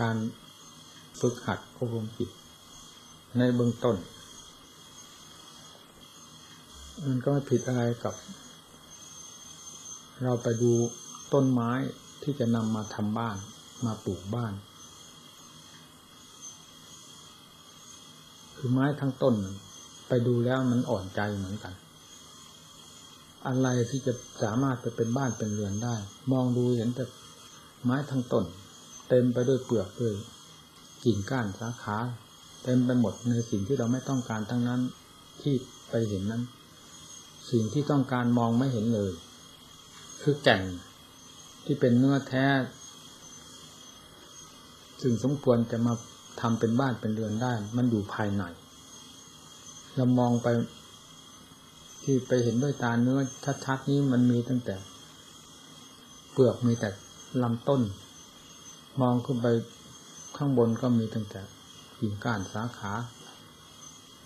การฝึกหัดอบรมจิตในเบื้องต้น มันก็ไม่ผิดอะไรกับ เราไปดูต้นไม้ที่จะนำมาทำบ้าน มาปลูกบ้าน คือไม้ทั้งต้น ไปดูแล้วมันอ่อนใจเหมือนกัน อะไรที่จะสามารถจะเป็นบ้านเป็นเรือนได้ มองดูเห็นแต่ไม้ทั้งต้น เต็มไปด้วยเปลือกด้วยกิ่งก้านสาขาเต็มไปหมดในสิ่งที่เราไม่ต้องการทั้งนั้นที่ไปเห็นนั้น สิ่งที่ต้องการมองไม่เห็นเลย คือแก่นที่เป็นเนื้อแท้ ซึ่งสมควรจะมาทำเป็นบ้านเป็นเรือนได้ มันอยู่ภายในเรามองไปที่ไปเห็นด้วยตาเนื้อชัดๆนี้มันมีตั้งแต่ เปลือกมีแต่ลำต้น มองขึ้นไปข้างบนก็มีตั้งแต่กิ่งก้านสาขา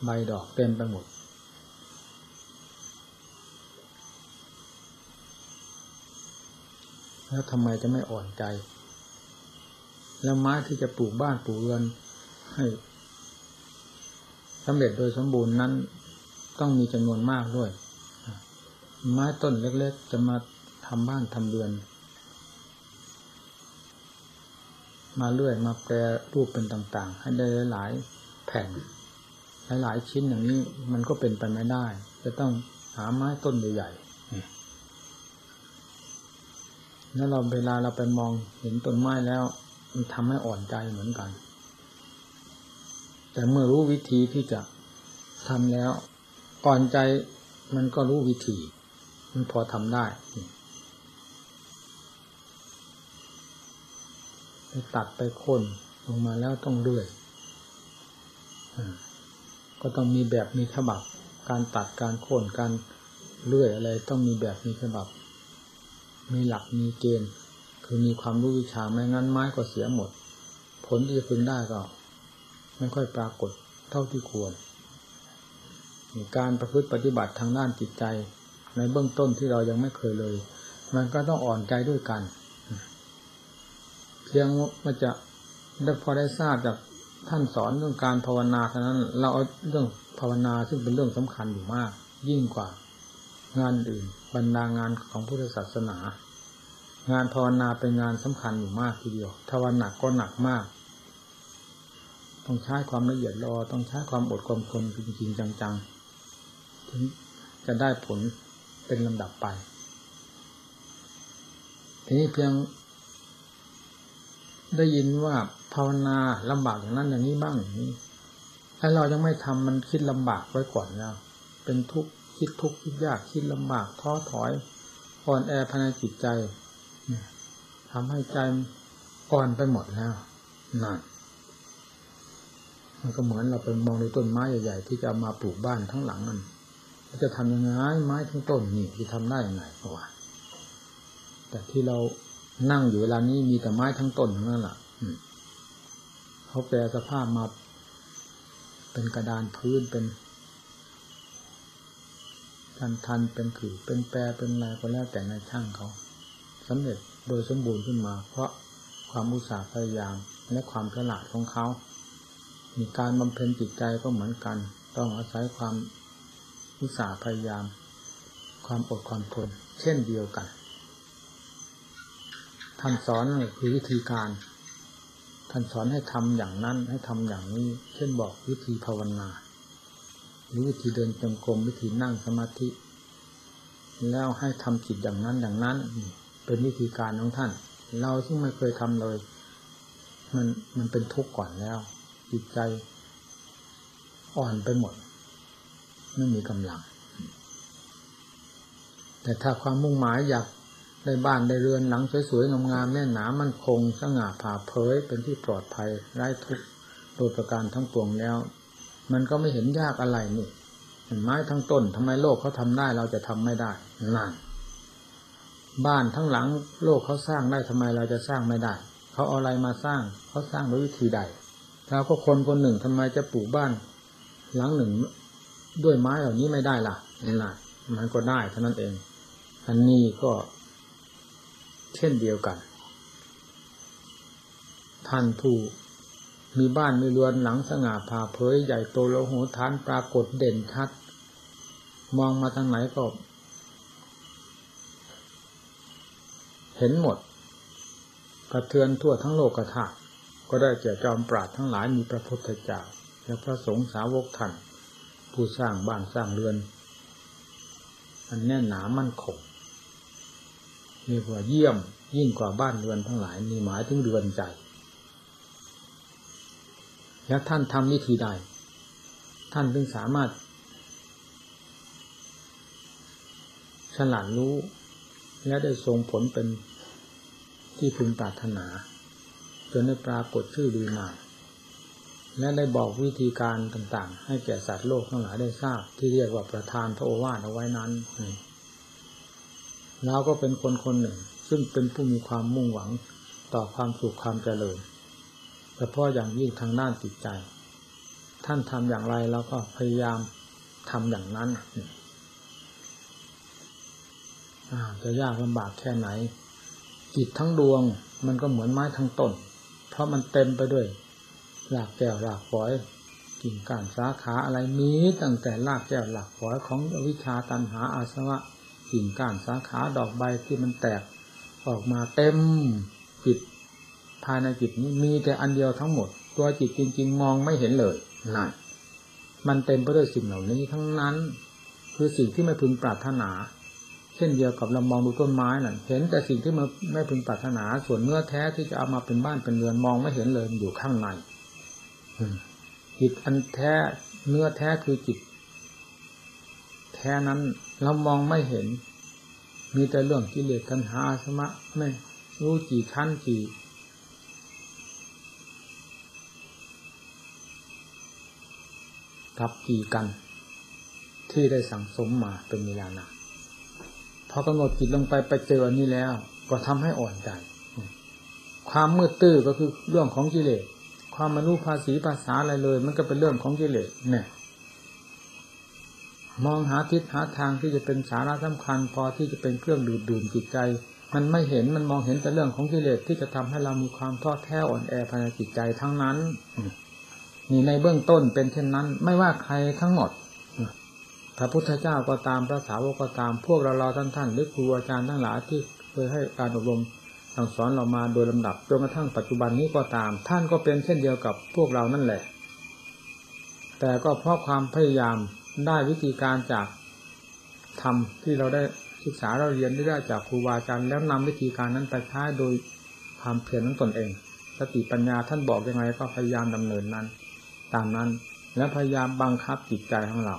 ใบดอกเต็มไปหมด แล้วทำไมจะไม่อ่อนใจ แล้วไม้ที่จะปลูกบ้านปลูกเรือนให้สำเร็จโดยสมบูรณ์นั้นต้องมีจำนวนมากด้วย ไม้ต้นเล็กๆ จะมาทำบ้านทำเรือน มาเลื่อยมาแปรรูปเป็นต่างๆ ให้ได้หลายแผ่นหลายๆชิ้นอย่างนี้มันก็เป็นไปไม่ได้ จะต้องหาไม้ต้นใหญ่ๆแล้วเราเวลาเราไปมองเห็นต้นไม้แล้ว มันทำให้อ่อนใจเหมือนกัน แต่เมื่อรู้วิธีที่จะทำแล้วอ่อนใจมันก็รู้วิธี มันพอทำได้ ไปตัดไปโค่นลงมาแล้วต้องเลื่อยก็ต้องมีแบบมีฉบับ การตัดการโค่นการเลื่อยอะไรต้องมีแบบมีฉบับ มีหลักมีเกณฑ์ คือมีความรู้วิชาไม่งั้นไม้ก็เสียหมด ผลที่จะพึงได้ก็ ไม่ค่อยปรากฏเท่าที่ควรการประพฤติปฏิบัติทางด้านจิตใจ ในเบื้องต้นที่เรายังไม่เคยเลย มันก็ต้องอ่อนใจด้วยกัน พียงมันจะได้พอได้ทราบจากท่านสอนเรื่องการภาวนาเท่านั้น เราเอาเรื่องภาวนาซึ่งเป็นเรื่องสำคัญอยู่มาก ยิ่งกว่างานอื่นบรรดางานของพุทธศาสนา งานภาวนาเป็นงานสำคัญอยู่มากทีเดียวถ้าวันหนักก็หนักมาก ต้องใช้ความละเอียดรอต้องใช้ความอดความทนจริงๆจังๆถึงจะได้ผลเป็นลำดับไป ทีนี้เพียง ได้ยินว่าภาวนาลำบากอย่างนั้นอย่างนี้บ้างอย่างนี้ถ้าเรายังไม่ทำมันคิดลำบากไว้ก่อนแล้วเป็นทุกข์คิดทุกข์คิดยากคิดลำบากท้อถอยอ่อนแอภายในจิตใจทำให้ใจอ่อนไปหมดแล้วนั่นมันก็เหมือนเราไปมองในต้นไม้ใหญ่ๆที่จะมาปลูกบ้านทั้งหลังมันจะทำยังไงไม้ทั้งต้นนี่จะทำได้ยังไงเพราะว่าแต่ที่เรา นั่งอยู่เวลานี้มีแต่ไม้ทั้งต้นทั้งนั้นแหละเขาแปลสภาพมาเป็นกระดานพื้นเป็นทันทันเป็นขือเป็นแปรเป็นอะไรก็แล้วแต่ในช่างเขาสำเร็จโดยสมบูรณ์ขึ้นมา เพราะความอุตสาห์พยายามและความฉลาดของเขา มีการบำเพ็ญจิตใจก็เหมือนกัน ต้องอาศัยความอุตสาห์พยายาม ความอดความทน เช่นเดียวกัน ท่านสอนคือวิธีการ ท่านสอนให้ทำอย่างนั้น ให้ทำอย่างนี้ เช่นบอกวิธีภาวนา หรือวิธีเดินจงกรมวิธีนั่งสมาธิ แล้วให้ทำจิตอย่างนั้นอย่างนั้น เป็นวิธีการของท่าน เราซึ่งไม่เคยทำเลย มันมันเป็นทุกข์ก่อนแล้ว จิตใจอ่อนไปหมด ไม่มีกำลัง แต่ถ้าความมุ่งหมายอยาก ได้บ้านได้เรือนหลังสวยๆงามๆแน่นหนามันคงสง่าผ่าเผยเป็นที่ปลอดภัยไร้ทุกข์โดยประการทั้งปวงแล้ว มันก็ไม่เห็นยากอะไรนี่ไม้ทั้งต้นทำไมโลกเขาทำได้เราจะทำไม่ได้นั่นบ้านทั้งหลังโลกเขาสร้างได้ทำไมเราจะสร้างไม่ได้เขาเอาอะไรมาสร้างเขาสร้างด้วยวิธีใดเราก็คนคนหนึ่งทำไมจะปลูกบ้าน หลังหนึ่งด้วยไม้เหล่านี้ไม่ได้ล่ะนี่แหละมันก็ได้เท่านั้นเองอันนี้ก็ เช่นเดียวกัน ท่านผู้มีบ้านมีเรือนหลังสง่าผ่าเผยใหญ่โตโลโหฐานปรากฏเด่นชัด มองมาทางไหนก็ เห็นหมดกระเทือนทั่วทั้งโลกกระถาก็ได้แก่จอมปราดทั้งหลายมีพระพุทธเจ้าและพระสงฆ์สาวกท่านผู้สร้างบ้านสร้างเรือน อันแน่นหนามั่นคง มีกว่าเยี่ยมยิ่งกว่าบ้านเรือนทั้งหลายมีหมายถึงเรือนใจ แล้วท่านทำวิธีใด ท่านถึงสามารถฉลาดรู้ และได้ทรงผลเป็นที่พึงปรารถนา จนได้ปรากฏชื่อดีมาและได้บอกวิธีการต่างๆ ให้แก่สัตว์โลกทั้งหลายได้ทราบ ที่เรียกว่าประธานพระโอวาทเอาไว้นั้น เราก็เป็นคนคนหนึ่ง ซึ่งเป็นผู้มีความมุ่งหวังต่อความสุขความเจริญเฉพาะอย่างยิ่งทางด้านจิตใจ ท่านทำอย่างไรเราก็พยายามทำอย่างนั้นจะยากลำบากแค่ไหนจิตทั้งดวงมันก็เหมือนไม้ทั้งต้น เพราะมันเต็มไปด้วยหลากแก้วหลากฝอยกิ่งก้านสาขาอะไรมีตั้งแต่ลากแก้วหลากฝอยของวิชาตันหาอาสวะ กิ่งก้านสาขาดอกใบที่มันแตกออกมาเต็มจิตภายในจิตนี้มีแต่อันเดียวทั้งหมด ตัวจิตจริง ๆ มองไม่เห็นเลยนั่นมันเต็มไปด้วยสิ่งเหล่านี้ทั้งนั้น คือสิ่งที่ไม่พึงปรารถนา เช่นเดียวกับเรามองดูต้นไม้นั่นเห็นแต่สิ่งที่มันไม่พึงปรารถนา ส่วนเนื้อแท้ที่จะเอามาเป็นบ้านเป็นเรือนมองไม่เห็นเลยอยู่ข้างในจิตอันแท้เนื้อแท้คือจิต แท้นั้น เรามองไม่เห็น มีแต่เรื่องกิเลสทันหาสมะไม่รู้กี่ชั้นกี่รับกี่กัน ที่ได้สั่งสมมาเป็นเวลานานพอกำหนดจิตลงไปไปเจออันนี้แล้ว ก็ทำให้อ่อนใจ ความมืดตื้อก็คือเรื่องของกิเลสความไม่รู้ภาษีภาษาอะไรเลย มันก็เป็นเรื่องของกิเลสเนี่ย มองหาทิศหาทางที่จะเป็นสาระสำคัญ พอที่จะเป็นเครื่องดูดดื่มจิตใจ มันไม่เห็นมันมองเห็นแต่เรื่องของกิเลสที่จะทำให้เรามีความท้อแท้อ่อนแอภายในจิตใจทั้งนั้นนี่ในเบื้องต้นเป็นเช่นนั้น ไม่ว่าใครทั้งหมดพระพุทธเจ้าก็ตามพระสาวกก็ตามพวกเราเราท่านท่านหรือครูอาจารย์ทั้งหลายที่เคยให้การอบรมสั่งสอนเรามาโดยลำดับจนกระทั่งปัจจุบันนี้ก็ตาม ท่านก็เป็นเช่นเดียวกับพวกเรานั่นแหละ แต่ก็เพราะความพยายาม ได้วิธีการจากธรรมที่เราได้ศึกษาเราเรียนได้จากครูบาอาจารย์แล้วนำวิธีการนั้นไปใช้โดยความเพียรของตนเอง สติปัญญาท่านบอกยังไงก็พยายามดำเนินนั้น ตามนั้นและพยายามบังคับจิตใจของเรา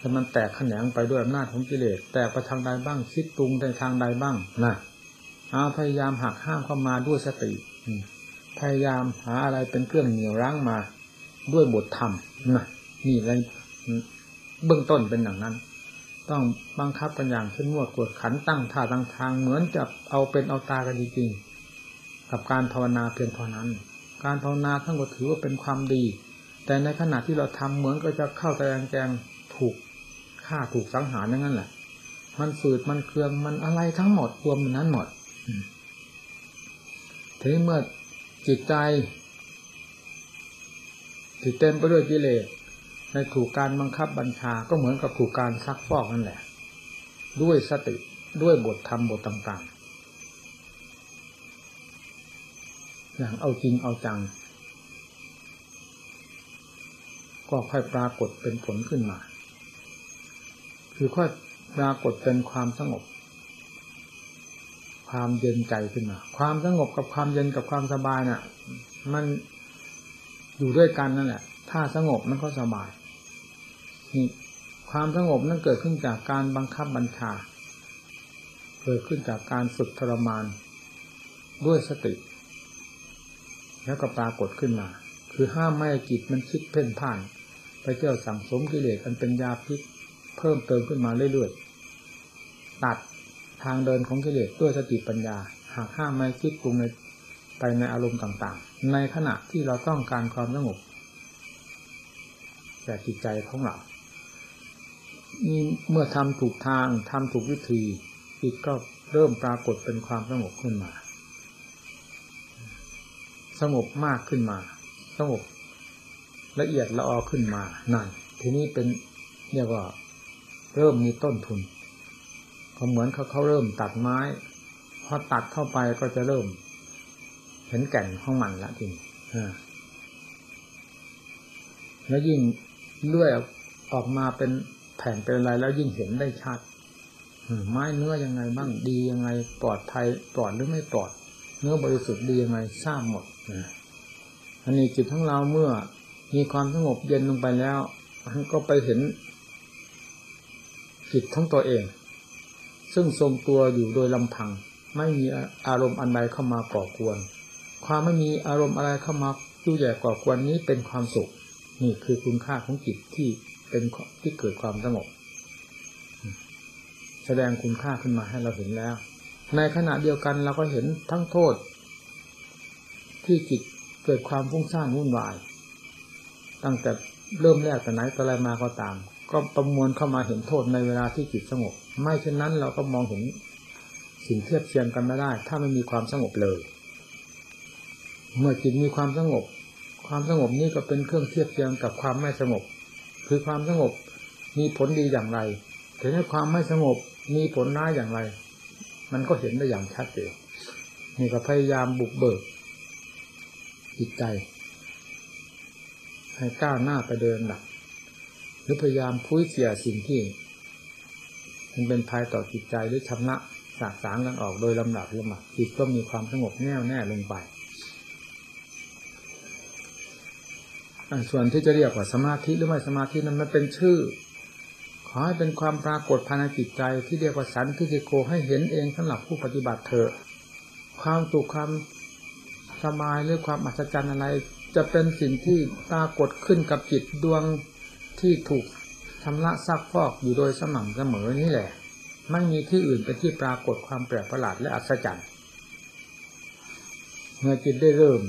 ถ้ามันแตกแขนงไปด้วยอำนาจของกิเลสแตกไปทางใดบ้างคิดปรุงในทางใดบ้างนะเอาพยายามหักห้ามเข้ามาด้วยสติพยายามหาอะไรเป็นเครื่องเหนี่ยวรั้งมาด้วยบทธรรมนะนี่อะไร เบื้องต้นเป็นอย่างนั้น ต้องบังคับกันอย่างเข้มงวดกวดขันตั้งท่าตั้งทางเหมือนจะเอาเป็นเอาตากันจริงๆกับการภาวนาเพียงเท่านั้น การภาวนาทั้งหมดถือว่าเป็นความดี แต่ในขณะที่เราทำเหมือนก็จะเข้าแรงแกงถูกฆ่าถูกสังหารอย่างนั้นแหละมันฝืดมันเครืองมันอะไรทั้งหมดรวมนั้นหมดทีนี้เมื่อจิตใจที่เต็มไปด้วยกิเลส ในถูกการบังคับบัญชาก็เหมือนกับถูกการซักฟอกนั่นแหละ ด้วยสติด้วยบทธรรมบทต่างๆ อย่างเอาจริงเอาจัง ก็ค่อยปรากฏเป็นผลขึ้นมา คือค่อยปรากฏเป็นความสงบ ความเย็นใจขึ้นมา ความสงบกับความเย็นกับความสบายเนี่ยมันอยู่ด้วยกันนั่นแหละ ถ้าสงบมันก็สบายนี่ความสงบนั้นเกิดขึ้นจากการบังคับบัญชา เกิดขึ้นจากการฝึกทรมาน ด้วยสติ แล้วก็ปรากฏขึ้นมา คือห้ามไม่จิตมันคิดเพ่นพ่าน ไปเที่ยวสั่งสมกิเลสอันเป็นยาพิษเพิ่มเติมขึ้นมาเรื่อยๆ ตัดทางเดินของกิเลสด้วยสติปัญญา หากห้ามไม่คิดปรุงในไปในอารมณ์ต่างๆ ในขณะที่เราต้องการความสงบ แต่จิตใจของเรานี่เมื่อทำถูกทางทำถูกวิธีจิตก็เริ่มปรากฏเป็นความสงบขึ้นมา สงบมากขึ้นมา สงบละเอียดละออขึ้นมานั่นทีนี้เป็นเรียกว่า เริ่มมีต้นทุนก็เหมือนเขาเขาเริ่มตัดไม้พอตัดเข้าไปก็จะเริ่ม เห็นแก่นของมันละทีนี้แล้วยิ่ง เลื่อยออกมาเป็นแผ่นเป็นอะไรแล้วยิ่งเห็นได้ชัดไม้เนื้อยังไงบ้างดียังไงปลอดภัยปลอดหรือไม่ปลอด เนื้อบริสุทธิ์ดียังไงทราบหมดอันนี้จิตทั้งเราเมื่อมีความสงบเย็นลงไปแล้วมันก็ไปเห็นจิตทั้งตัวเอง ซึ่งทรงตัวอยู่โดยลำพัง ไม่มีอารมณ์อันใดเข้ามาก่อกวน ความไม่มีอารมณ์อะไรเข้ามายุ่ยแย่ก่อกวนนี้เป็นความสุข นี่คือคุณค่าของจิตที่เป็นที่เกิดความสงบแสดงคุณค่าขึ้นมาให้เราเห็นแล้ว ในขณะเดียวกันเราก็เห็นทั้งโทษ ที่จิตเกิดความฟุ้งซ่านวุ่นวาย ตั้งแต่เริ่มแรกแต่ไหนแต่ไรมาก็ตาม ก็ประมวลเข้ามาเห็นโทษในเวลาที่จิตสงบ ไม่เช่นนั้นเราก็มองเห็นสิ่งเทียบเทียมกันไม่ได้ ถ้าไม่มีความสงบเลย เมื่อจิตมีความสงบ ความสงบนี้ก็เป็นเครื่องเทียบเทียมกับความไม่สงบ คือความสงบมีผลดีอย่างไรถึงให้ความไม่สงบมีผลร้ายอย่างไร มันก็เห็นได้อย่างชัดเจนนี่ก็พยายามบุกเบิกจิตใจ ให้ก้าวหน้าไปเดินหลักหรือพยายามคุ้ยเสียสิ่งที่ มันเป็นภัยต่อจิตใจหรือชำระสากสางกันออกโดยลำดับลำดับจิตก็มีความสงบแน่วแน่ลงไป ส่วนที่จะเรียกว่าสมาธิหรือไม่สมาธินั้นมันเป็นชื่อ ขอให้เป็นความปรากฏภายในจิตใจที่เรียกว่าสันทิฏฐิโกให้เห็นเองสำหรับผู้ปฏิบัติเถอะความสุขความสบายหรือความอัศจรรย์อะไร จะเป็นสิ่งที่ปรากฏขึ้นกับจิตดวงที่ถูกชำระซักฟอกอยู่โดยสม่ำเสมอนี่แหละ ไม่มีที่อื่นเป็นที่ปรากฏความแปลกประหลาดและอัศจรรย์เมื่อจิตได้เริ่ม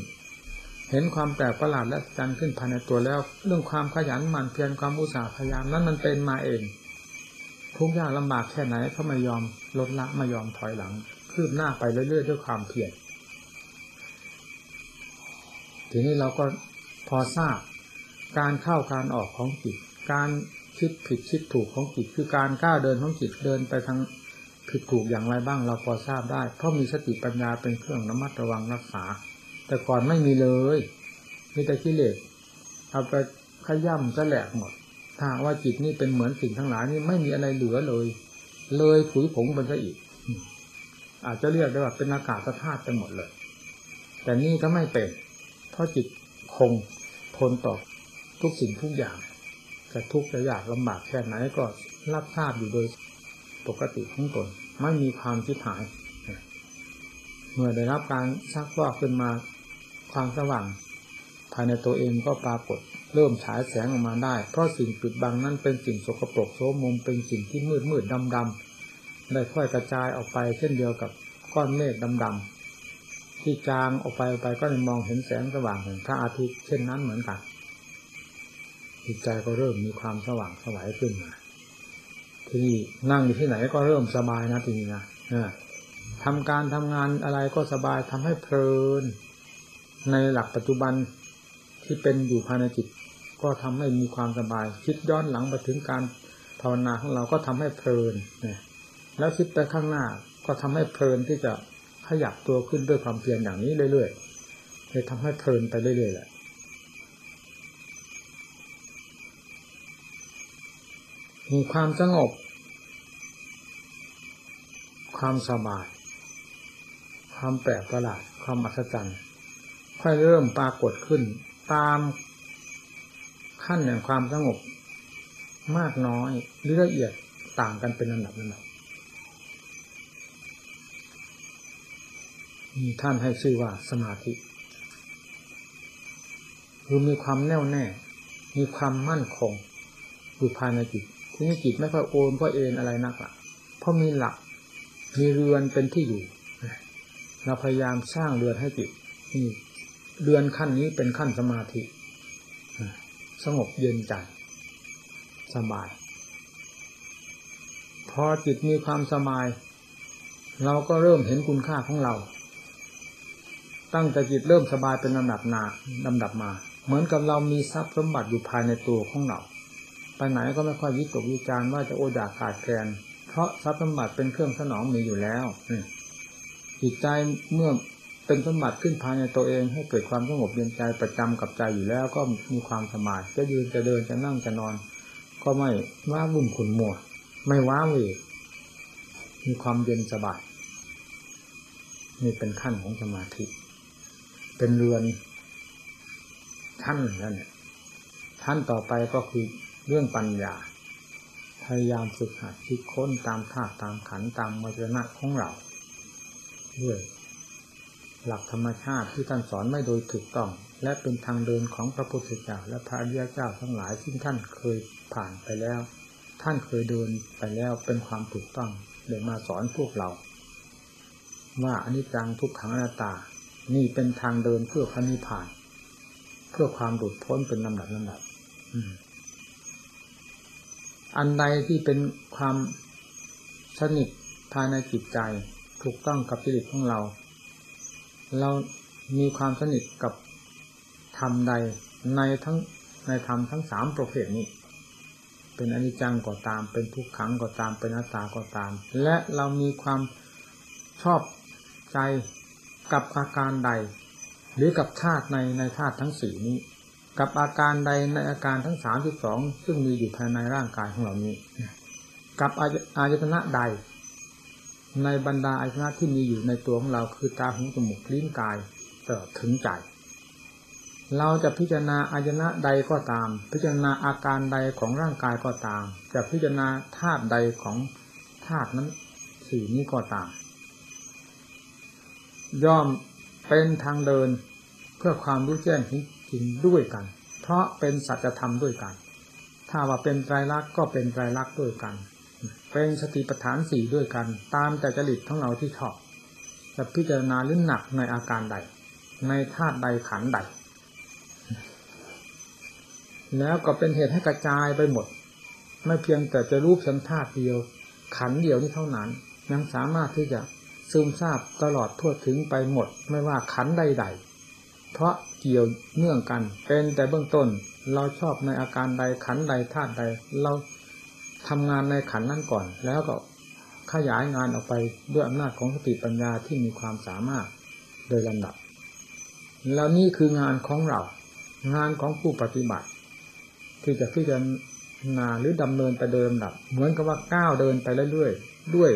เห็นความแปลกประหลาดและอัศจรขึ้นภายในตัวแล้ว เรื่องความขยันหมั่นเพียรความอุตสาห์พยายามนั้นมันเป็นมาเอง ทุกยากลำบากแค่ไหนเขาไม่ยอมลดละไม่ยอมถอยหลัง คืบหน้าไปเรื่อยๆด้วยความเพียรทีนี้เราก็พอทราบ การเข้าการออกของจิต การคิดผิดคิดถูกของจิต คือการก้าวเดินของจิตเดินไปทางผิดถูกอย่างไรบ้าง เราพอทราบได้ เพราะมีสติปัญญาเป็นเครื่องระมัดระวังรักษา แต่ก่อนไม่มีเลยมีแต่กิเลสเอาไปขย่ำจะแหลกหมด ถ้าว่าจิตนี่เป็นเหมือนสิ่งทั้งหลายนี่ไม่มีอะไรเหลือเลย เลยผุยผงมันซะอีก อาจจะเรียกได้ว่าเป็นอากาศธาตุไปหมดเลย แต่นี่ก็ไม่เป็น เพราะจิตคงทนต่อทุกสิ่งทุกอย่างจะทุกข์จะยากลำบากแค่ไหนก็รับทราบอยู่โดยปกติของตน ไม่มีความคิดหาย เมื่อได้รับการซักฟอกขึ้นมา ความสว่าง ภายในตัวเองก็ปรากฏ เริ่มฉายแสงออกมาได้ เพราะสิ่งปิดบังนั้นเป็นสิ่งสกปรกโสมมเป็นสิ่งที่มืดมืดดำดำได้ค่อยกระจายออกไปเช่นเดียวกับก้อนเมฆดำดำที่จางออกไปไปก็จะมองเห็นแสงสว่างของพระอาทิตย์เช่นนั้นเหมือนกันจิตใจก็เริ่มมีความสว่างสวายขึ้นมาที่นั่งอยู่ที่ไหนก็เริ่มสบายนะทีนี้นะทำการทำงานอะไรก็สบายทำให้เพลิน ในหลักปัจจุบันที่เป็นอยู่ภายในจิต ก็ทำให้มีความสบาย คิดย้อนหลังไปถึงการภาวนาของเราก็ทำให้เพลินนี่ยแล้วคิดไปข้างหน้าก็ทำให้เพลินที่จะขยับตัวขึ้นด้วยความเพียรอย่างนี้เรื่อยๆเลยทำให้เพลินไปเรื่อยๆแหละมีความสงบ ความสบาย ความแปลกประหลาด ความอัศจรรย์ ค่อยเริ่มปรากฏขึ้น ตามขั้นแห่งความสงบมากน้อยหรือละเอียดต่างกันเป็นลำดับลำดับมีท่านให้ชื่อว่าสมาธิคือมีความแน่วแน่ มีความมั่นคงอยู่ภายในจิตที่นี้จิตไม่ค่อยโอนเพราะเอ็นอะไรนักละเพราะมีหลักมีเรือนเป็นที่อยู่เราพยายามสร้างเรือนให้จิตนี่ เดือนขั้นนี้เป็นขั้นสมาธิสงบเย็นใจสบาย พอจิตมีความสบาย เราก็เริ่มเห็นคุณค่าของเรา ตั้งแต่จิตเริ่มสบายเป็นลำดับนาลำดับมา เหมือนกับเรามีทรัพย์สมบัติอยู่ภายในตัวของเราไปไหนก็ไม่ค่อยวิตกวิจารณ์ว่าจะโอดาขาดแคลนเพราะทรัพย์สมบัติเป็นเครื่องสนองมีอยู่แล้วจิตใจเมื่อ เป็นสมบัติขึ้นภายในตัวเอง ให้เกิดความสงบเย็นใจประจำกับใจอยู่แล้ว ก็มีความสบายจะยืนจะเดินจะนั่งจะนอน ก็ไม่ว้าวุ่นขุนมัวไม่ว้าเหวมีความเย็นสบายนี่เป็นขั้นของสมาธิ เป็นเรือนท่านนั่นเนี่ยท่านต่อไปก็คือเรื่องปัญญา พยายามฝึกหัดคิดค้นตามธาตุตามขันตามมัจนะของเราด้วย หลักธรรมชาติที่ท่านสอนไม่โดยถูกต้อง และเป็นทางเดินของพระพุทธเจ้าและพระอริยเจ้าทั้งหลายที่ท่านเคยผ่านไปแล้ว ท่านเคยเดินไปแล้วเป็นความถูกต้องเลยมาสอนพวกเรา ว่าอนิจจังทุกขังอนัตตา นี่เป็นทางเดินเพื่อพระนิพพาน เพื่อความหลุดพ้นเป็นลำดับลำดับอันใดที่เป็นความสนิทภายในจิตใจ ถูกต้องกับจิตของเรา เรามีความสนิทกับธรรมใดในทั้งในธรรมทั้งสามประเภทนี้ เป็นอนิจจังก็ตาม เป็นทุกขังก็ตาม เป็นอนัตตาก็ตาม และเรามีความชอบใจกับอาการใด หรือกับธาตุในในธาตุทั้งสี่นี้ กับอาการใดในอาการทั้งสามสิบสองซึ่งมีอยู่ภายในร่างกายของเรานี้ กับอายตนะใด ในบรรดาอายตนะที่มีอยู่ในตัวของเราคือตาหูจมูกลิ้นกายตลอดถึงใจ เราจะพิจารณาอายตนะใดก็ตาม พิจารณาอาการใดของร่างกายก็ตาม จะพิจารณาธาตุใดของธาตุนั้นสี่นี้ก็ตาม ย่อมเป็นทางเดินเพื่อความรู้แจ้งจริงด้วยกัน เพราะเป็นสัจธรรมด้วยกัน ถ้าว่าเป็นไตรลักษณ์ก็เป็นไตรลักษณ์ด้วยกัน เป็นสติปัฏฐานสี่ด้วยกัน ตามแต่จริตของเราที่ชอบจะพิจารณาหรือหนักในอาการใด ในธาตุใดขันใด แล้วก็เป็นเหตุให้กระจายไปหมด ไม่เพียงแต่จะรูปสันธาตุเดียว ขันเดียวนี้เท่านั้น ยังสามารถที่จะซึมซาบตลอดทั่วถึงไปหมด ไม่ว่าขันใดๆ เพราะเกี่ยวเนื่องกัน เป็นแต่เบื้องต้นเราชอบในอาการใดขันใดธาตุใด เรา ทำงานในขันนั้นก่อน แล้วก็ขยายงานออกไปด้วยอำนาจของสติปัญญาที่มีความสามารถโดยลำดับ แล้วนี่คืองานของเรา งานของผู้ปฏิบัติ ที่จะพิจารณาหรือดำเนินไปโดยลำดับ เหมือนกับว่าก้าวเดินไปเรื่อยๆด้วย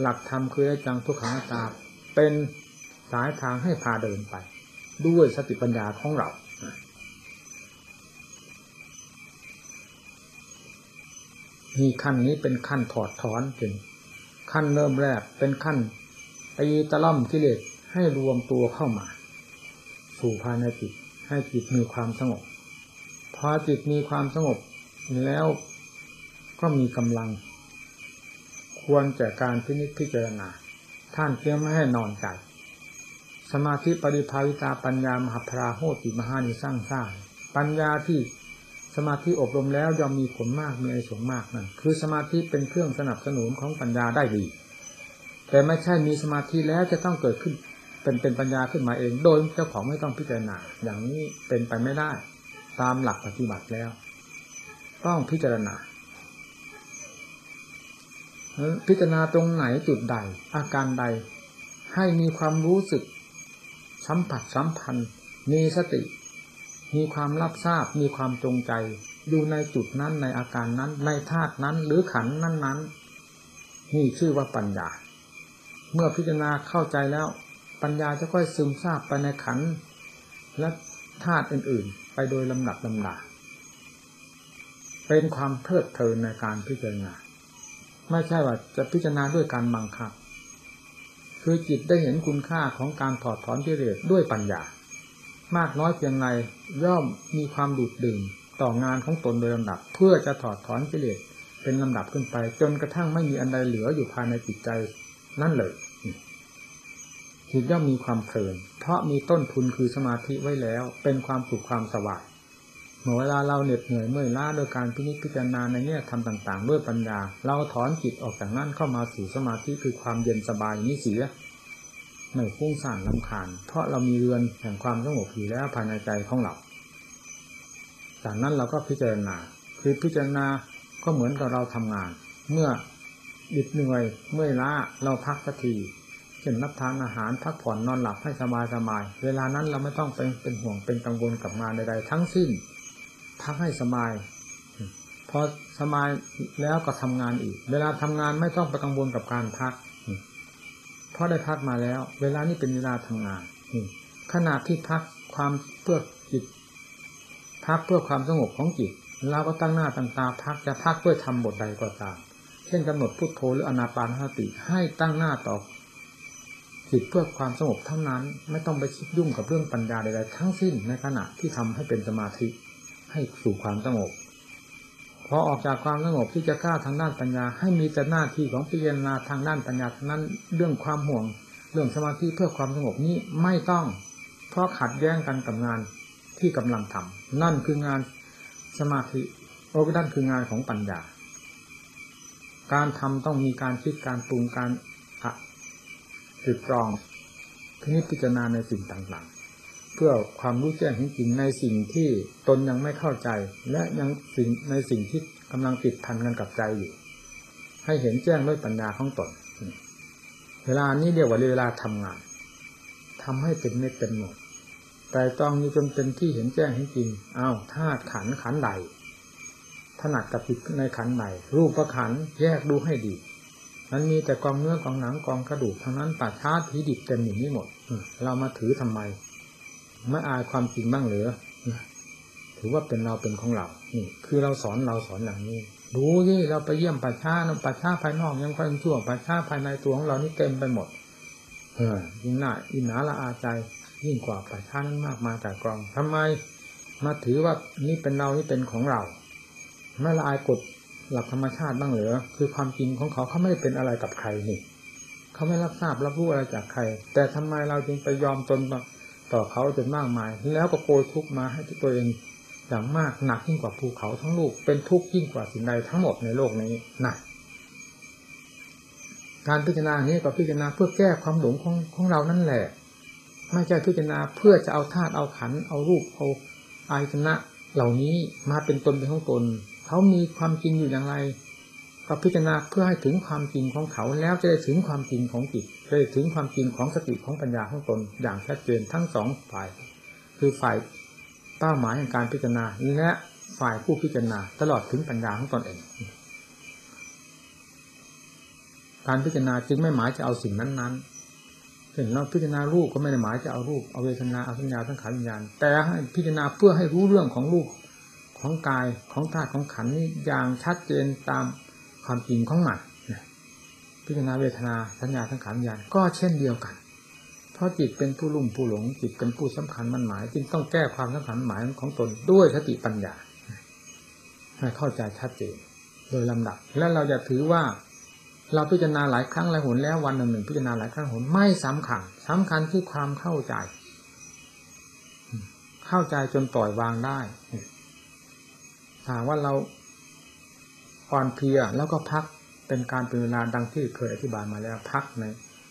หลักธรรมคือจังทุกขังตาเป็นสายทางให้พาเดินไป ด้วยสติปัญญาของเรา นี่ขั้นนี้เป็นขั้นถอดถอนจริงขั้นเริ่มแรกเป็นขั้นตีตะล่อมกิเลสให้รวมตัวเข้ามา สู่ภายในจิตให้จิตมีความสงบพอจิตมีความสงบแล้วก็มีกำลัง ควรแก่การพินิจพิจารณาท่านเพียงไม่ให้นอนใจสมาธิปริภาวิตาปัญญามหาพราโหติมหานิสร้างสร้างปัญญาที่ สมาธิอบรมแล้วย่อมมีผลมากมีอสงมากนั่นคือสมาธิเป็นเครื่องสนับสนุนของปัญญาได้ดี แต่ไม่ใช่มีสมาธิแล้วจะต้องเกิดขึ้นเป็นเป็นปัญญาขึ้นมาเอง โดยเจ้าของไม่ต้องพิจารณาอย่างนี้เป็นไปไม่ได้ ตามหลักปฏิบัติแล้ว ต้องพิจารณาพิจารณาตรงไหนจุดใด อาการใด ให้มีความรู้สึก สัมผัสสัมพันธ์ มีสติ มีความรับทราบมีความจงใจ อยู่ในจุดนั้นในอาการนั้น ในธาตุนั้นหรือขันนั้นนั้นนี่ชื่อว่าปัญญา เมื่อพิจารณาเข้าใจแล้ว ปัญญาจะค่อยซึมซาบไปในขันและธาตุอื่น ๆ ไปโดยลำดับลำดาเป็นความเพลิดเพลินในการพิจารณา ไม่ใช่ว่าจะพิจารณาด้วยการบังคับ คือจิตได้เห็นคุณค่าของการถอดถอนกิเลสด้วยปัญญา มากน้อยเพียงไรย่อมมีความดูดดื่มต่องานของตนโดยลำดับ เพื่อจะถอดถอนกิเลสเป็นลำดับขึ้นไป จนกระทั่งไม่มีอันใดเหลืออยู่ภายในจิตใจนั่นเลยจิตย่อมมีความเพลินเพราะมีต้นทุนคือสมาธิไว้แล้ว เป็นความสุขความสว่างเมื่อเวลาเราเหน็ดเหนื่อยเมื่อยล้าโดยการพิจิตพิจารณาในแง่ทำต่าง ๆ ด้วยปัญญา เราถอนจิตออกจากนั้นเข้ามาสู่สมาธิคือความเย็นสบายนี้เสีย ไม่ฟุ้งซ่านลำคาญ เพราะเรามีเรือนแห่งความสงบอยู่แล้วภายในใจของเรา จากนั้นเราก็พิจารณา คือพิจารณาก็เหมือนกับเราทำงาน เมื่อดิดเหนื่อยเมื่อยล้าเราพักสักทีเช่นรับทานอาหารพักผ่อนนอนหลับให้สบายสบาย เวลานั้นเราไม่ต้องเป็นเป็นห่วงเป็นกังวลกับงานใดๆทั้งสิ้น พักให้สบายพอสบายแล้วก็ทำงานอีก เวลาทำงานไม่ต้องไปกังวลกับการพัก เพราะได้พักมาแล้ว เวลานี้เป็นเวลาทำงานขณะที่พักความเพื่อจิต พักเพื่อความสงบของจิตเราก็ตั้งหน้าตั้งตาพักจะพักเพื่อทำบทใดก็ตาม เช่นกำหนดพุทโธหรืออนาปานสติให้ตั้งหน้าต่อจิตเพื่อความสงบเท่านั้น ไม่ต้องไปคิดยุ่งกับเรื่องปัญญาใดๆทั้งสิ้นในขณะที่ทำให้เป็นสมาธิให้สู่ความสงบ พอออกจากความสงบที่จะกล้าทางด้านปัญญา ให้มีแต่หน้าที่ของพิจารณาทางด้านปัญญาทนั้นเรื่องความห่วง เรื่องสมาธิเพื่อความสงบนี้ไม่ต้อง เพราะขัดแย้งกันกับงานที่กำลังทำนั่นคืองานสมาธิโอ้นั่นคืองานของปัญญา การทำต้องมีการคิดการปรุงการอะตรึกตรองพินิจพิจารณาในสิ่งต่างๆ เพื่อความรู้แจ้งจริงในสิ่งที่ตนยังไม่เข้าใจ และยังสิ่งในสิ่งที่กำลังติดพันกันกับใจอยู่ ให้เห็นแจ้งด้วยปัญญาของตน เวลานี้เรียกว่าเวลาทำงานทำให้เป็นเม็ดเป็นหมดแต่ต้องมีจนเป็นที่เห็นแจ้งเห็นจริงอ้าวธาตุขันขันใดถนัดกับจิตในขันใดรูปประขันแยกดูให้ดีมันมีแต่กองเนื้อกองหนังกองกระดูกทั้งนั้นป่าช้าผีดิบเต็มอยู่นี้หมดเรามาถือทำไม ไม่อายความจริงบ้างเหรือถือว่าเป็นเราเป็นของเรา นี่ คือเราสอนเราสอนอย่างนี้ ดูยี่เราไปเยี่ยมป่าช้านะป่าช้าภายนอกยังค่อยชั่วป่าช้าภายในตัวของเรานี่เต็มไปหมด เออยิ่งหน้าอินหนาละอาใจ ยิ่งกว่าป่าช้านั้นมากมาจากกองทำไม มาถือว่านี่เป็นเรานี่เป็นของเรา ไม่ละอายกฎหลักธรรมชาติบ้างเหรือคือความจริงของเขาเขาไม่เป็นอะไรกับใครนี่เขาไม่รับทราบรับรู้อะไรจากใคร แต่ทำไมเราจึงไปยอมตน ต่อเขาจนมากมาย แล้วก็โกยทุกมาให้ตัวเองอย่างมากหนักยิ่งกว่าภูเขาทั้งลูกเป็นทุกข์ยิ่งกว่าสิ่งใดทั้งหมดในโลกนี้หนักการพิจารณานี้ก็พิจารณาเพื่อแก้ความหลงของของเรานั่นแหละ ไม่ใช่พิจารณาเพื่อจะเอาธาตุเอาขันเอารูปเอาอายชนะเหล่านี้มาเป็นตนเป็นของตนเขามีความจริงอยู่อย่างไร ก็พิจารณาเพื่อให้ถึงความจริงของเขาแล้วจะได้ถึงความจริงของจิตจะได้ถึงความจริงของสติของปัญญาของตนอย่างชัดเจนทั้งสองฝ่าย คือฝ่ายเป้าหมายในการพิจารณาและฝ่ายผู้พิจารณาตลอดถึงปัญญาของตนเอง การพิจารณาจึงไม่หมายจะเอาสิ่งนั้นๆเห็นเราพิจารณารูปก็ไม่ได้หมายจะเอารูปเอาเวทนาเอาสัญญาสังขารวิญญาณ แต่ให้พิจารณาเพื่อให้รู้เรื่องของรูปของกายของธาตุของขันนี้อย่างชัดเจนตาม ความจริงของมันพิจารณาเวทนาสัญญาสังขารวิญาณก็เช่นเดียวกัน เพราะจิตเป็นผู้ลุ่มผู้หลง จิตเป็นผู้สำคัญมันหมาย จึงต้องแก้ความสำคัญหมายของตนด้วยสติปัญญาให้เข้าใจชัดเจนโดยลำดับ และเราจะถือว่า เราพิจารณาหลายครั้งหลายหนแล้ววันหนึ่งหนึ่งพิจารณาหลายครั้งหนไม่สำคัญสำคัญที่ความเข้าใจ เข้าใจจนปล่อยวางได้ถามว่าเรา อ่อนเพลียแล้วก็พักเป็นการเป็นเวลาดังที่เคยอธิบายมาแล้วพักใน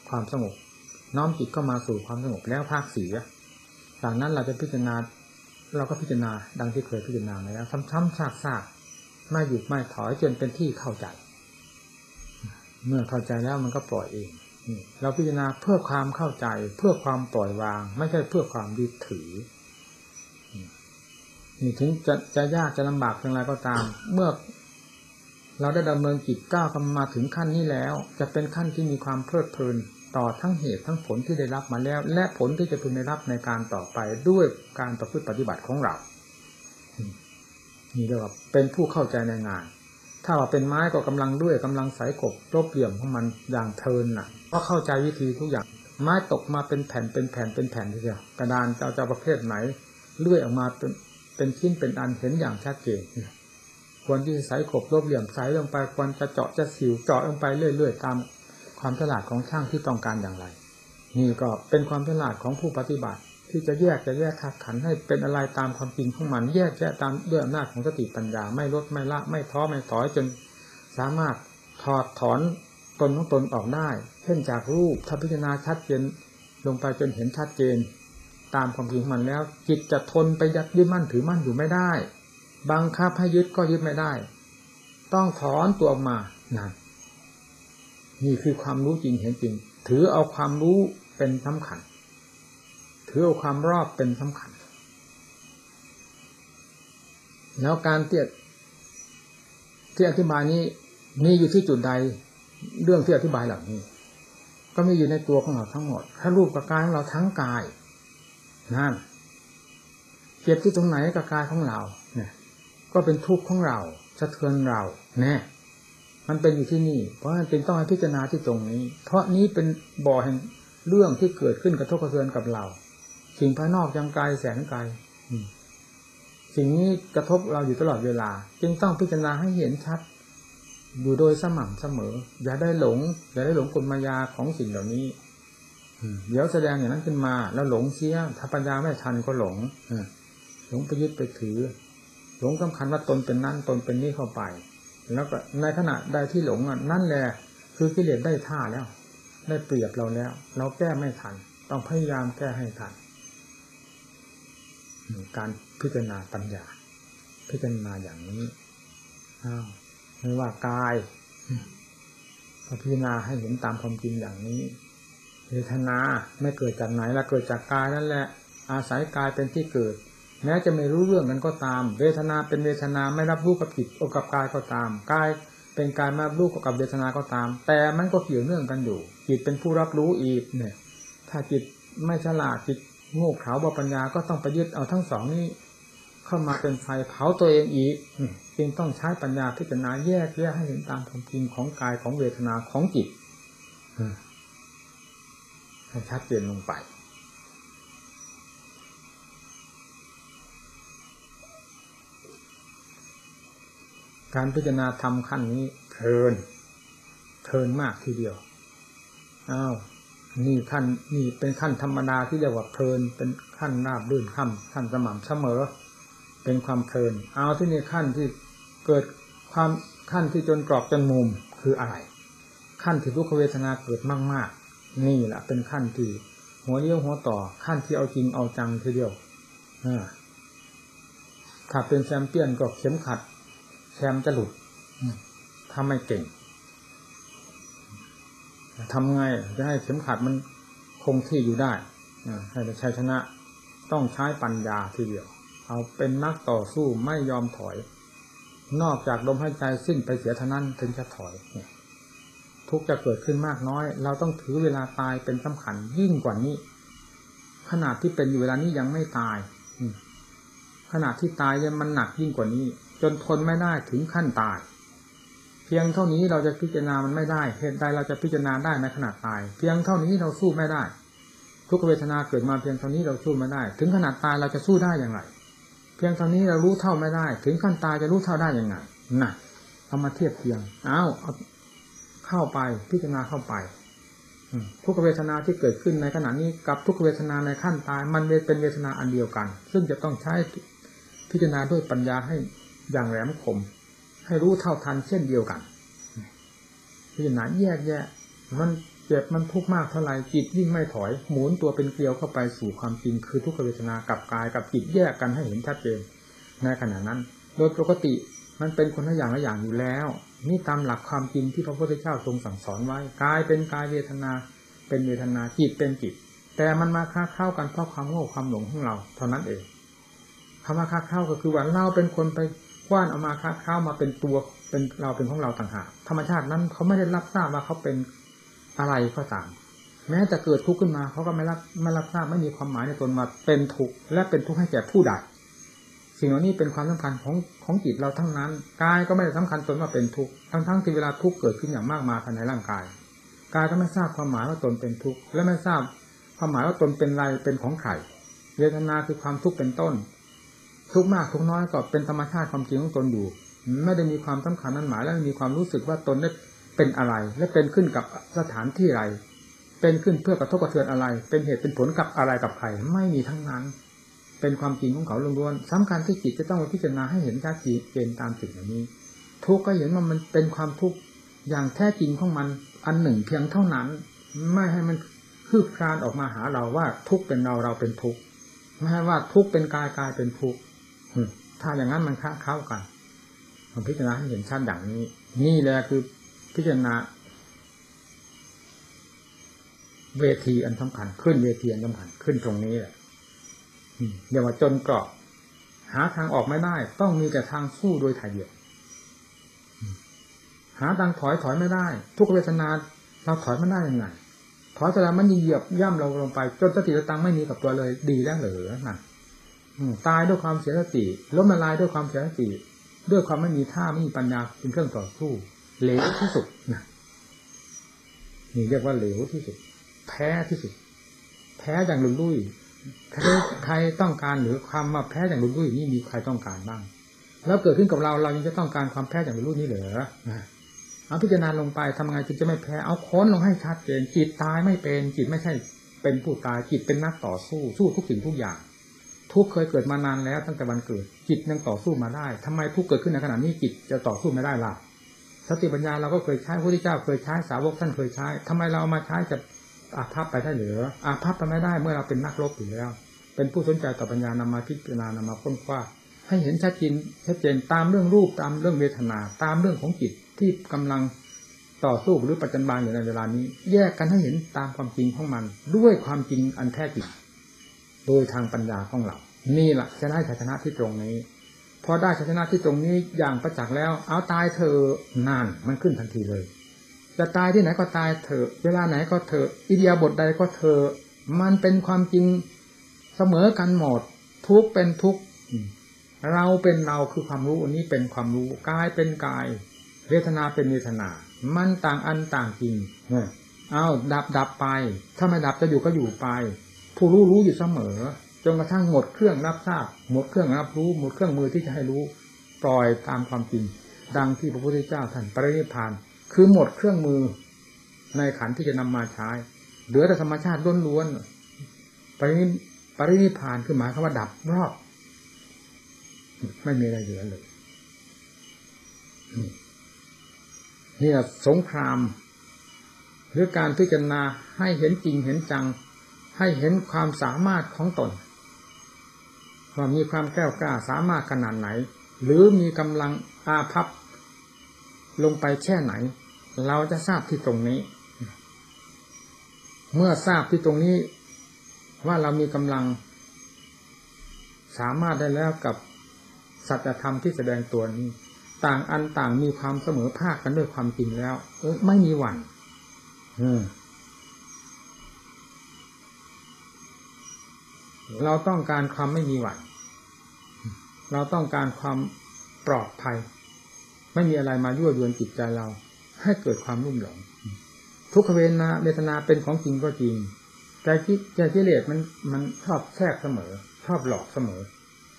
ความสงบ น้อมจิตก็มาสู่ความสงบแล้วพักเสียจากนั้นเราจะพิจารณาเราก็พิจารณาดังที่เคยพิจารณาแล้วซ้ำๆซากๆไม่หยุดไม่ถอยจนเป็นที่เข้าใจ เมื่อเข้าใจแล้วมันก็ปล่อยเองเราพิจารณาเพื่อความเข้าใจ เพื่อความปล่อยวาง ไม่ใช่เพื่อความยึดถือนี่ถึงจะจะยากจะลำบากเพียงไรก็ตาม เมื่อ เราได้ดำเนินจิตก้าวมาถึงขั้นนี้แล้ว จะเป็นขั้นที่มีความเพลิดเพลินต่อทั้งเหตุทั้งผลที่ได้รับมาแล้ว และผลที่จะพึงได้รับในการต่อไปด้วยการประพฤติปฏิบัติของเรานี่เรียกว่าเป็นผู้เข้าใจในงาน ถ้าว่าเป็นไม้ก็กำลังด้วยกำลังใสกบรบเหลี่ยมของมันอย่างเทินน่ะก็เข้าใจวิธีทุกอย่าง ไม้ตกมาเป็นแผ่นเป็นแผ่นเป็นแผ่นทีเดียวกระดานเจ้าเจ้าประเภทไหนเลื่อยออกมาเป็นเป็นชิ้นเป็นอันเห็นอย่างชัดเจน ควรที่จะใสกบรบเหลี่ยมใส่ลงไปควรจะเจาะจะสิวเจาะลงไปเรื่อยๆตามความฉลาดของช่างที่ต้องการอย่างไร นี่ก็เป็นความฉลาดของผู้ปฏิบัติ ที่จะแยกจะแยกขัดขันให้เป็นอะไรตามความจริงของมันแยกแยะตามด้วยอำนาจของสติปัญญาไม่ลดไม่ละไม่ท้อไม่ถอยจนสามารถถอดถอนตนของตนออกได้ เช่นจากรูปถ้าพิจารณาชัดเจนลงไปจนเห็นชัดเจน ตามความจริงของมันแล้ว จิตจะทนไปยัดยึดมั่นถือมั่นอยู่ไม่ได้ บังคับให้ยึดก็ยึดไม่ได้ ต้องถอนตัวมานั่นนี่คือความรู้จริงเห็นจริง ถือเอาความรู้เป็นสำคัญ ถือเอาความรอบเป็นสำคัญ แล้วการเตียที่อธิบายนี้มีอยู่ที่จุดใดเรื่องที่อธิบายเหล่านี้ ก็มีอยู่ในตัวของเราทั้งหมด ถ้ารูปกับกายของเราทั้งกายนั่นเจ็บที่ตรงไหนกับกายของเรา ก็เป็นทุกข์ของเราสะเทือนเราแน่มันเป็นอยู่ที่นี่ เพราะฉะนั้นจึงต้องให้พิจารณาที่ตรงนี้ เพราะนี้เป็นบ่อแห่งเรื่องที่เกิดขึ้นกระทบกระเทือนกับเรา สิ่งภายนอกยังไกลแสนไกลสิ่งนี้กระทบเราอยู่ตลอดเวลา จึงต้องพิจารณาให้เห็นชัด อยู่โดยสม่ำเสมอ อย่าได้หลง อย่าได้หลงกลมายาของสิ่งเหล่านี้เดี๋ยวแสดงอย่างนั้นขึ้นมา แล้วหลงเสียถ้าปัญญาไม่ทันก็หลงหลงไปยึดไปถือ หลงสำคัญว่าตนเป็นนั่นตนเป็นนี่เข้าไป แล้วก็ในขณะใดที่หลงนั่นแหละคือกิเลสได้ท่าแล้ว ได้เปรียบเราแล้ว เราแก้ไม่ทัน ต้องพยายามแก้ให้ทันการพิจารณาปัญญา พิจารณาอย่างนี้อ้าวไม่ว่ากายพิจารณาให้เห็นตามความจริงอย่างนี้เวทนาไม่เกิดจากไหนละเกิดจากกายนั่นแหละ อาศัยกายเป็นที่เกิด แม้จะไม่รู้เรื่องนั้นก็ตาม เวทนาเป็นเวทนาไม่รับรู้กับจิตอกับกายก็ตามกายเป็นการมารับรู้กับเวทนาก็ตาม แต่มันก็เกี่ยวเนื่องกันอยู่ จิตเป็นผู้รับรู้อีกเนี่ย ถ้าจิตไม่ฉลาดจิตโง่เขลาบปัญญาก็ต้องไปยึดเอาทั้งสองนี้ เข้ามาเป็นไฟเผาตัวเองอีกจึงต้องใช้ปัญญาพิจารณาแยกแยกให้เห็นตามความจริงของกายของเวทนาของจิตให้ชัดเจนลงไป การพิจารณาทำขั้นนี้เพลินเพลินมากทีเดียวอ้าวนี่ขั้นนี่เป็นขั้นธรรมดาที่เรียกว่าเพลิน เป็นขั้นราบรื่นขั้นขั้นสม่ำเสมอ เป็นความเพลิน เอาที่นี่ขั้นที่เกิดความขั้นที่จนตรอกจนมุมคืออะไร ขั้นที่ทุกขเวทนาเกิดมากๆ นี่แหละเป็นขั้นที่หัวเลี้ยวหัวต่อขั้นที่เอาจริงเอาจังทีเดียวถ้าเป็นแชมเปี้ยนก็เข็มขัด แซมจะหลุดถ้าไม่เก่งทำไงจะให้เข็มขัดมันคงที่อยู่ได้ให้ได้ชัยชนะ ต้องใช้ปัญญาทีเดียว เอาเป็นนักต่อสู้ไม่ยอมถอย นอกจากลมหายใจสิ้นไปเสียเท่านั้นถึงจะถอยทุกจะเกิดขึ้นมากน้อย เราต้องถือเวลาตายเป็นสำคัญยิ่งกว่านี้ ขนาดที่เป็นอยู่เวลานี้ยังไม่ตาย ขนาดที่ตายยังมันหนักยิ่งกว่านี้ จนทนไม่ได้ถึงขั้นตาย เพียงเท่านี้เราจะพิจารณามันไม่ได้ เหตุใดเราจะพิจารณาได้ในขณะตาย เพียงเท่านี้เราสู้ไม่ได้ ทุกเวทนาเกิดมาเพียงเท่านี้เราสู้ไม่ได้ ถึงขนาดตายเราจะสู้ได้อย่างไร เพียงเท่านี้เรารู้เท่าไม่ได้ ถึงขั้นตายจะรู้เท่าได้อยังไงน่ะเอามาเทียบเทียงเอาเอาเข้าไปพิจารณาเข้าไปทุกเวทนาที่เกิดขึ้นในขณะนี้กับทุกเวทนาในขั้นตาย มันเป็นเวทนาอันเดียวกัน ซึ่งจะต้องใช้ พิจารณาด้วยปัญญาให้อย่างแหลมคม ให้รู้เท่าทันเช่นเดียวกัน พิจารณาแยกแยะ มันเจ็บมันทุกข์มากเท่าไรจิตยิ่งไม่ถอย หมุนตัวเป็นเกลียวเข้าไปสู่ความจริงคือทุกขเวทนากับกายกับจิตแยกกันให้เห็นชัดเจนในขณะนั้น โดยปกติมันเป็นคนละอย่างละอย่างอยู่แล้ว นี่ตามหลักความจริงที่พระพุทธเจ้าทรงสั่งสอนไว้กายเป็นกายเวทนา เป็นเวทนาจิตเป็นจิต แต่มันมาค้าเข้ากันเพราะความโง่ความหลงของเรา เท่านั้นเอง คำว่าค้าเข้าก็คือว่าเราเป็นคนไปคว้านเอามาค้าเข้ามาเป็นตัวเป็นเราเป็นของเราต่างหากธรรมชาตินั้นเขาไม่ได้รับทราบว่าเขาเป็นอะไรก็ตามแม้จะเกิดทุกข์ขึ้นมาเขาก็ไม่รับไม่รับทราบไม่มีความหมายในตนว่าเป็นทุกข์และเป็นทุกข์ให้แก่ผู้ใดสิ่งเหล่านี้เป็นความสำคัญของของจิตเราทั้งนั้นกายก็ไม่ได้สำคัญตนว่าเป็นทุกข์ทั้งทั้งที่เวลาทุกข์เกิดขึ้นอย่างมากมายภายในร่างกายกายก็ไม่ทราบความหมายว่าตนเป็นทุกข์และไม่ทราบความหมายว่าตนเป็นไรเป็นของใครเวทนาคือความทุกข์เป็นต้น ทุกมากทุกน้อยก็เป็นธรรมชาติความจริงของตนอยู่ ไม่ได้มีความสำคัญนั้นหมายและมีความรู้สึกว่าตนได้เป็นอะไร และเป็นขึ้นกับสถานที่อะไรเป็นขึ้นเพื่อกระทบกระเทือนอะไร เป็นเหตุเป็นผลกับอะไรกับใครไม่มีทั้งนั้น เป็นความจริงของเขาล้วนๆสำคัญที่จิตจะต้องพิจารณาให้เห็นชัดเจนตามสิ่งเหล่านี้ ทุกก็เห็นว่ามันเป็นความทุกข์อย่างแท้จริงของมันอันหนึ่งเพียงเท่านั้น ไม่ให้มันคืบคลานออกมาหาเราว่าทุกเป็นเราเราเป็นทุกไม่ใช่ว่าทุกเป็นกายกายเป็นทุก ถ้าอย่างนั้นมันค้าเข้ากันผมพิจารณาให้เห็นชัดอย่างนี้ นี่แหละคือพิจารณา เวทีอันสำคัญ ขึ้นเวทีอันสำคัญขึ้นตรงนี้แหละเดี๋ยวว่าจนกราะหาทางออกไม่ได้ ต้องมีแต่ทางสู้โดยถ่ายเดียว หาทางถอยถอยไม่ได้ ทุกเวทนาเราถอยไม่ได้ยังไงถอยแต่ละมันเหยียบย่ำเราลงไป จนสติสตังไม่มีกับตัวเลย ดีแล้วเหรือนั่น ตายด้วยความเสียสติล้มละลายด้วยความเสียสติ ด้วยความไม่มีท่าไม่มีปัญญาเป็นเครื่องต่อสู้เหลวที่สุดนะนี่เรียกว่าเหลวที่สุด แพ้ที่สุด แพ้อย่างลุลุ่ยใครใครต้องการหรือความมาแพ้อย่างลุลุ่ยนี่มีใครต้องการบ้าง แล้วเกิดขึ้นกับเราเรายังจะต้องการความแพ้อย่างลุลุ่ยนี่เหรอนะเอาพิจารณาลงไปทำไงจึงจะไม่แพ้เอาค้นลงให้ชัดเจนจิตตายไม่เป็นจิตไม่ใช่เป็นผู้ตายจิตเป็นนักต่อสู้สู้ทุกสิ่งทุกอย่าง ทุกเคยเกิดมานานแล้วตั้งแต่วันเกิด จิตยังต่อสู้มาได้ทำไมทุกเกิดขึ้นในขณะนี้จิตจะต่อสู้ไม่ได้ล่ะสติปัญญาเราก็เคยใช้พระพุทธเจ้าเคยใช้สาวกท่านเคยใช้ทำไมเราเอามาใช้จะอาภัพไปได้หรืออาภัพไปไม่ได้เมื่อเราเป็นนักรบอยู่แล้ว เป็นผู้สนใจต่อปัญญานำมาพิจารณานำมาค้นคว้าให้เห็นชัดเจนชัดเจนตามเรื่องรูปตามเรื่องเวทนา ตามเรื่องของจิตที่กำลังต่อสู้หรือปัจจุบันอยู่ในเวลานี้ แยกกันให้เห็นตามความจริงของมัน ด้วยความจริงอันแท้จริง โดยทางปัญญาของเรา นี่แหละจะได้ชัยชนะที่ตรงนี้ พอได้ชัยชนะที่ตรงนี้อย่างประจักษ์แล้ว เอาตายเธอนานมันขึ้นทันทีเลย จะตายที่ไหนก็ตายเถอะ เวลาไหนก็เถอะอิเดียบทใดก็เถอะมันเป็นความจริงเสมอกันหมด ทุกเป็นทุกเราเป็นเราคือความรู้อันนี้เป็นความรู้กายเป็นกาย เวทนาเป็นเวทนา มันต่างอันต่างจริงเอาดับดับไป ถ้าไม่ดับจะอยู่ก็อยู่ไป ผู้รู้รู้อยู่เสมอจนกระทั่งหมดเครื่องรับทราบหมดเครื่องรับรู้ หมดเครื่องมือที่จะให้รู้ปล่อยตามความจริง ดังที่พระพุทธเจ้าท่านปรินิพาน คือหมดเครื่องมือในขันที่จะนำมาใช้ เหลือแต่ธรรมชาติล้วนๆปรินิปรินิพานคือหมายคำว่าดับรอบ ไม่มีอะไรเหลือเลยเนี่ยสงครามหรือการพิจารณาให้เห็นจริงเห็นจัง ให้เห็นความสามารถของตนว่ามีความแก้วกล้าสามารถขนาดไหน หรือมีกำลังอาภัพลงไปแค่ไหน เราจะทราบที่ตรงนี้ เมื่อทราบที่ตรงนี้ ว่าเรามีกำลัง สามารถได้แล้วกับสัจธรรมที่แสดงตัวนี้ ต่างอันต่างมีความเสมอภาคกันด้วยความจริงแล้วเออไม่มีหวั่น เราต้องการความไม่มีหวั่นเราต้องการความปลอดภัย ไม่มีอะไรมายั่วยวนจิตใจเรา ให้เกิดความรุ่มหลงทุกขเวทนาเวทนาเป็นของจริงก็จริงแต่คิดแต่กิเลสมันมันชอบแทรกเสมอ ชอบหลอกเสมอ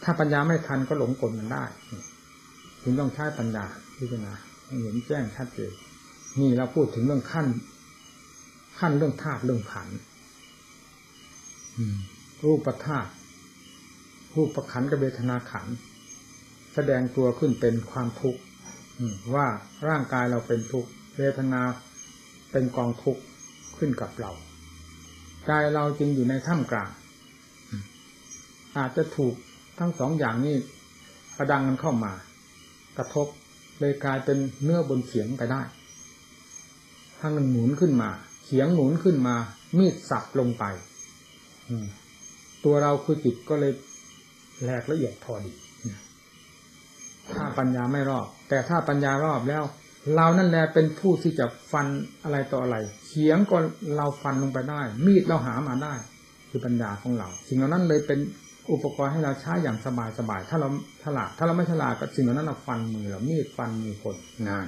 ถ้าปัญญาไม่ทันก็หลงกลมันได้ถึงต้องใช้ปัญญาพิจารณาเห็นแจ้งชัดเจนนี่เราพูดถึงเรื่องขั้น ขั้นเรื่องธาตุเรื่องขัน รูปธาตุรูปประขันกับเวทนาขัน แสดงตัวขึ้นเป็นความทุกข์ว่าร่างกายเราเป็นทุกข์เวทนาเป็นกองทุกข์ขึ้นกับเรากายเราจึงอยู่ในท่ามกลาง อาจจะถูกทั้งสองอย่างนี้ประดังกันเข้ามากระทบเลยกลายเป็นเนื้อบนเขียงไปได้ทั้งหนึ่งหมุนขึ้นมา เขียงหมุนขึ้นมา มีดสับลงไป ตัวเราคือจิตก็เลยแหลกละเอียดพอดีถ้าปัญญาไม่รอบ แต่ถ้าปัญญารอบแล้ว เรานั่นแหละเป็นผู้ที่จะฟันอะไรต่ออะไรเขียงก็เราฟันลงไปได้ มีดเราหามาได้ คือปัญญาของเรา สิ่งเหล่านั้นเลยเป็นอุปกรณ์ให้เราใช้อย่างสบายสบายถ้าเราฉลาดถ้าเราไม่ฉลาดกับสิ่งเหล่านั้นเราฟันมือเรามีดฟันมือคนงาน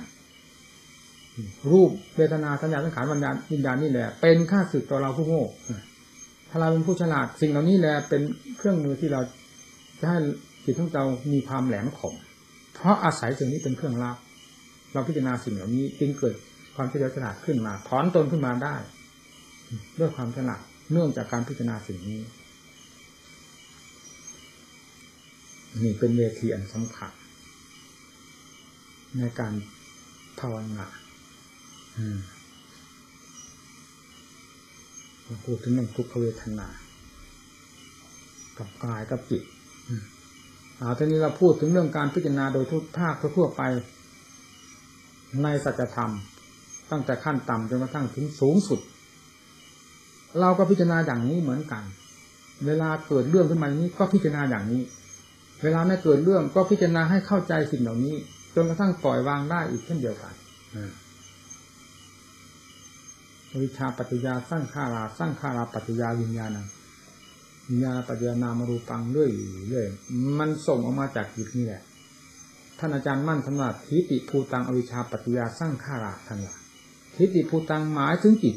รูปเวทนาสัญญาสังขารวิญญาณวิญญาณนี่แหละเป็นค่าสึกต่อเราผู้โง่ ถ้าเราเป็นผู้ฉลาดสิ่งเหล่านี้แหละเป็นเครื่องมือที่เราจะให้จิตของเรามีความแหลมคมเพราะอาศัยสิ่งนี้เป็นเครื่องรับเราพิจารณาสิ่งเหล่านี้จึงเกิดความเฉลียวฉลาดขึ้นมา ถอนตนขึ้นมาได้ ด้วยความฉลาดเนื่องจากการพิจารณาสิ่งนี้ นี่เป็นเวทีอันสำคัญในการภาวนา พูดถึงเรื่องทุกขเวทนา กับกายกับจิตอืมเอาทีนี้เราพูดถึงเรื่องการพิจารณาโดยทุกภาคทั่วๆไป ในสัจธรรม ตั้งแต่ขั้นต่ำจนกระทั่งถึงสูงสุด เราก็พิจารณาอย่างนี้เหมือนกัน เวลาเกิดเรื่องขึ้นมาอย่างนี้ก็พิจารณาอย่างนี้ เวลาไม่เกิดเรื่องก็พิจารณาให้เข้าใจสิ่งเหล่านี้ จนกระทั่งปล่อยวางได้อีกเช่นเดียวกัน วิชาปัจจยาสร้างขาราสร้างขาราปัจจยาวิญญาณวิญญาณปัจจยานามารูปังเรื่อยเรื่อยมันส่งออกมาจากจิตนี่แหละท่านอาจารย์มั่นท่านว่าทิฏฐิภูตังอวิชาปัจจยาสร้างขาราท่านว่าทิฏฐิภูตังหมายถึงจิต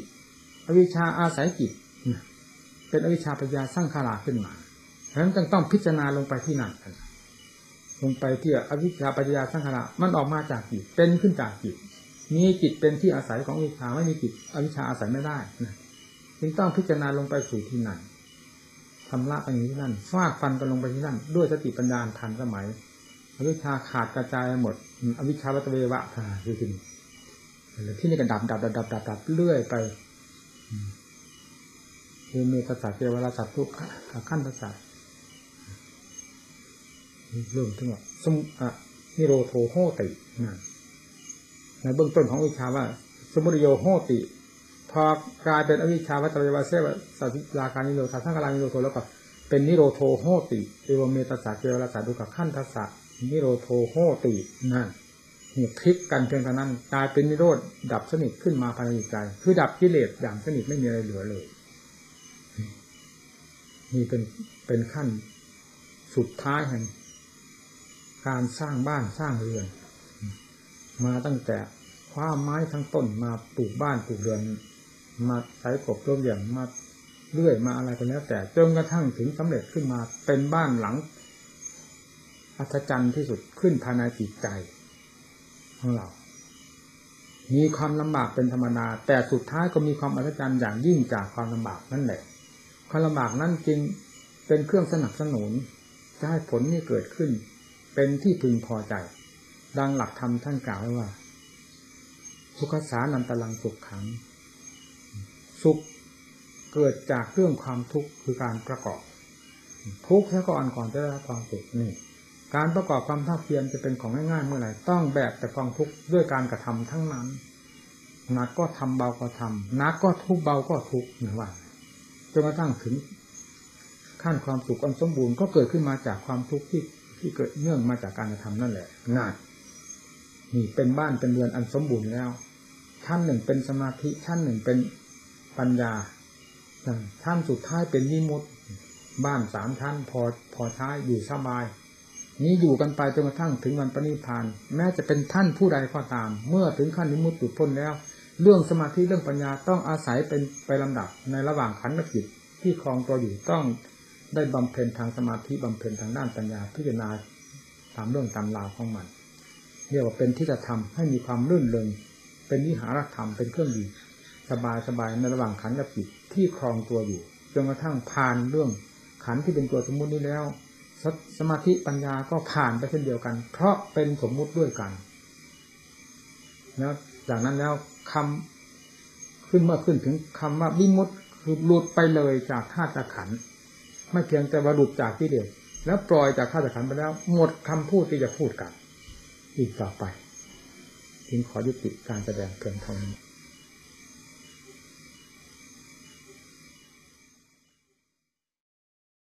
อวิชาอาศัยจิตเป็นอวิชาปัจจยาสร้างขาราขึ้นมาฉะนั้นจึงต้องพิจารณาลงไปที่นั่นลงไปที่อวิชาปัจจยาสร้างขารามันออกมาจากจิตเป็นขึ้นจากจิต มีจิตเป็นที่อาศัยของอวิชชาไม่มีจิตอวิชชาอาศัยไม่ได้นะจึงต้องพิจารณาลงไปสู่ที่นั่นทำละไปที่นั่นฟาดฟันกันลงไปที่นั่น ด้วยสติปัญญาทันสมัย อวิชชาขาดกระจายหมด อวิชชาวัตเววะค่ะคือที่นี่ที่นี่ก็ดับดับดับดับดับดับเรื่อยไปเอมตสัตว์เทวราสัตว์ทุกขั้นสัตว์เรื่องที่ว่าสมอะนิโรโทโหตินะ ในเบื้องต้นของวิชาว่า สมุทโยโหติ พอกลายเป็นอวิชชาวัตเววะเสวสัตราการนิโรธาทั้งกลางนิโรโทแล้วก็เป็นนิโรโทโหติเอวเมตสัตว์เทวราสัตว์ทุกขั้นทัสสะนิโรโทโหตินั่นนี่พลิกกันเพียงเท่านั้นกลายเป็นนิโรธดับสนิทขึ้นมาภายในใจ คือดับกิเลสอย่างสนิทไม่มีอะไรเหลือเลยนี่เป็นเป็นขั้นสุดท้ายแห่งการสร้างบ้านสร้างเรือน มาตั้งแต่คว้าไม้ทั้งต้นมาปลูกบ้านปลูกเรือน มาใช้กบร่มอย่างมาเลื่อยมาอะไรก็แล้ว แต่จนกระทั่งถึงสำเร็จขึ้นมาเป็นบ้านหลัง อัศจรรย์ที่สุดขึ้นภายในจิตใจของเรา มีความลำบากเป็นธรรมดา แต่สุดท้ายก็มีความอัศจรรย์อย่างยิ่งจากความลำบากนั่นแหละ ความลำบากนั้นจริงเป็นเครื่องสนับสนุนจะให้ผลนี้เกิดขึ้น เป็นที่พึงพอใจ ดังหลักธรรมท่านกล่าวไว้ว่าสุกขสานันตลังสุขขัง สุขเกิดจากเรื่องความทุกข์คือการประกอบ ทุกข์แล้วก็อ่อนก่อนจะได้ความสุขนี่การประกอบความท่าเพียรจะเป็นของง่ายๆเมื่อไหร่ต้องแบกแต่กองทุกข์ด้วยการกระทำทั้งนั้นหนักก็ทำเบาก็ทำหนักก็ทุกเบาก็ทุกเหมือนว่าจนกระทั่งถึงขั้นความสุขอันสมบูรณ์ก็เกิดขึ้นมาจากความทุกข์ที่ที่เกิดเนื่องมาจากการกระทำนั่นแหละนั่น นี่เป็นบ้านเป็นเรือนอันสมบูรณ์แล้วชั้นหนึ่งเป็นสมาธิชั้นหนึ่งเป็นปัญญาชั้นสุดท้ายเป็นวิมุติบ้านสามชั้นพอพอใช้อยู่สบาย นี้อยู่กันไปจนกระทั่งถึงวันปณิพาน แม้จะเป็นท่านผู้ใดก็ตาม เมื่อถึงขั้นวิมุตติพ้นแล้ว เรื่องสมาธิเรื่องปัญญาต้องอาศัยเป็นไปลำดับในระหว่างขันธ์จิตที่คลองตัวอยู่ต้องได้บำเพ็ญทางสมาธิบำเพ็ญทางด้านปัญญาพิจารณาตามเรื่องตามราวของมัน เรียกว่าเป็นที่จะทำให้มีความรื่นเริงเป็นวิหารธรรมเป็นเครื่องดีสบายสบายในระหว่างขันกับจิตที่ครองตัวอยู่จนกระทั่งผ่านเรื่องขันที่เป็นตัวสมมุตินี้แล้วสสมาธิปัญญาก็ผ่านไปเช่นเดียวกัน เพราะเป็นสมมุติด้วยกันแล้วจากนั้นแล้วคำขึ้นเมื่อขึ้นถึงคำว่าวิมุตคือหลุดไปเลยจากธาตุขันธ์ไม่เพียงแต่ว่าหลุดจากที่เดียวแล้วปล่อยจากธาตุขันธ์ไปแล้ว หมดคำพูดที่จะพูดกัน อีกต่อไปจึงขอยุติการแสดงเพียงเท่านี้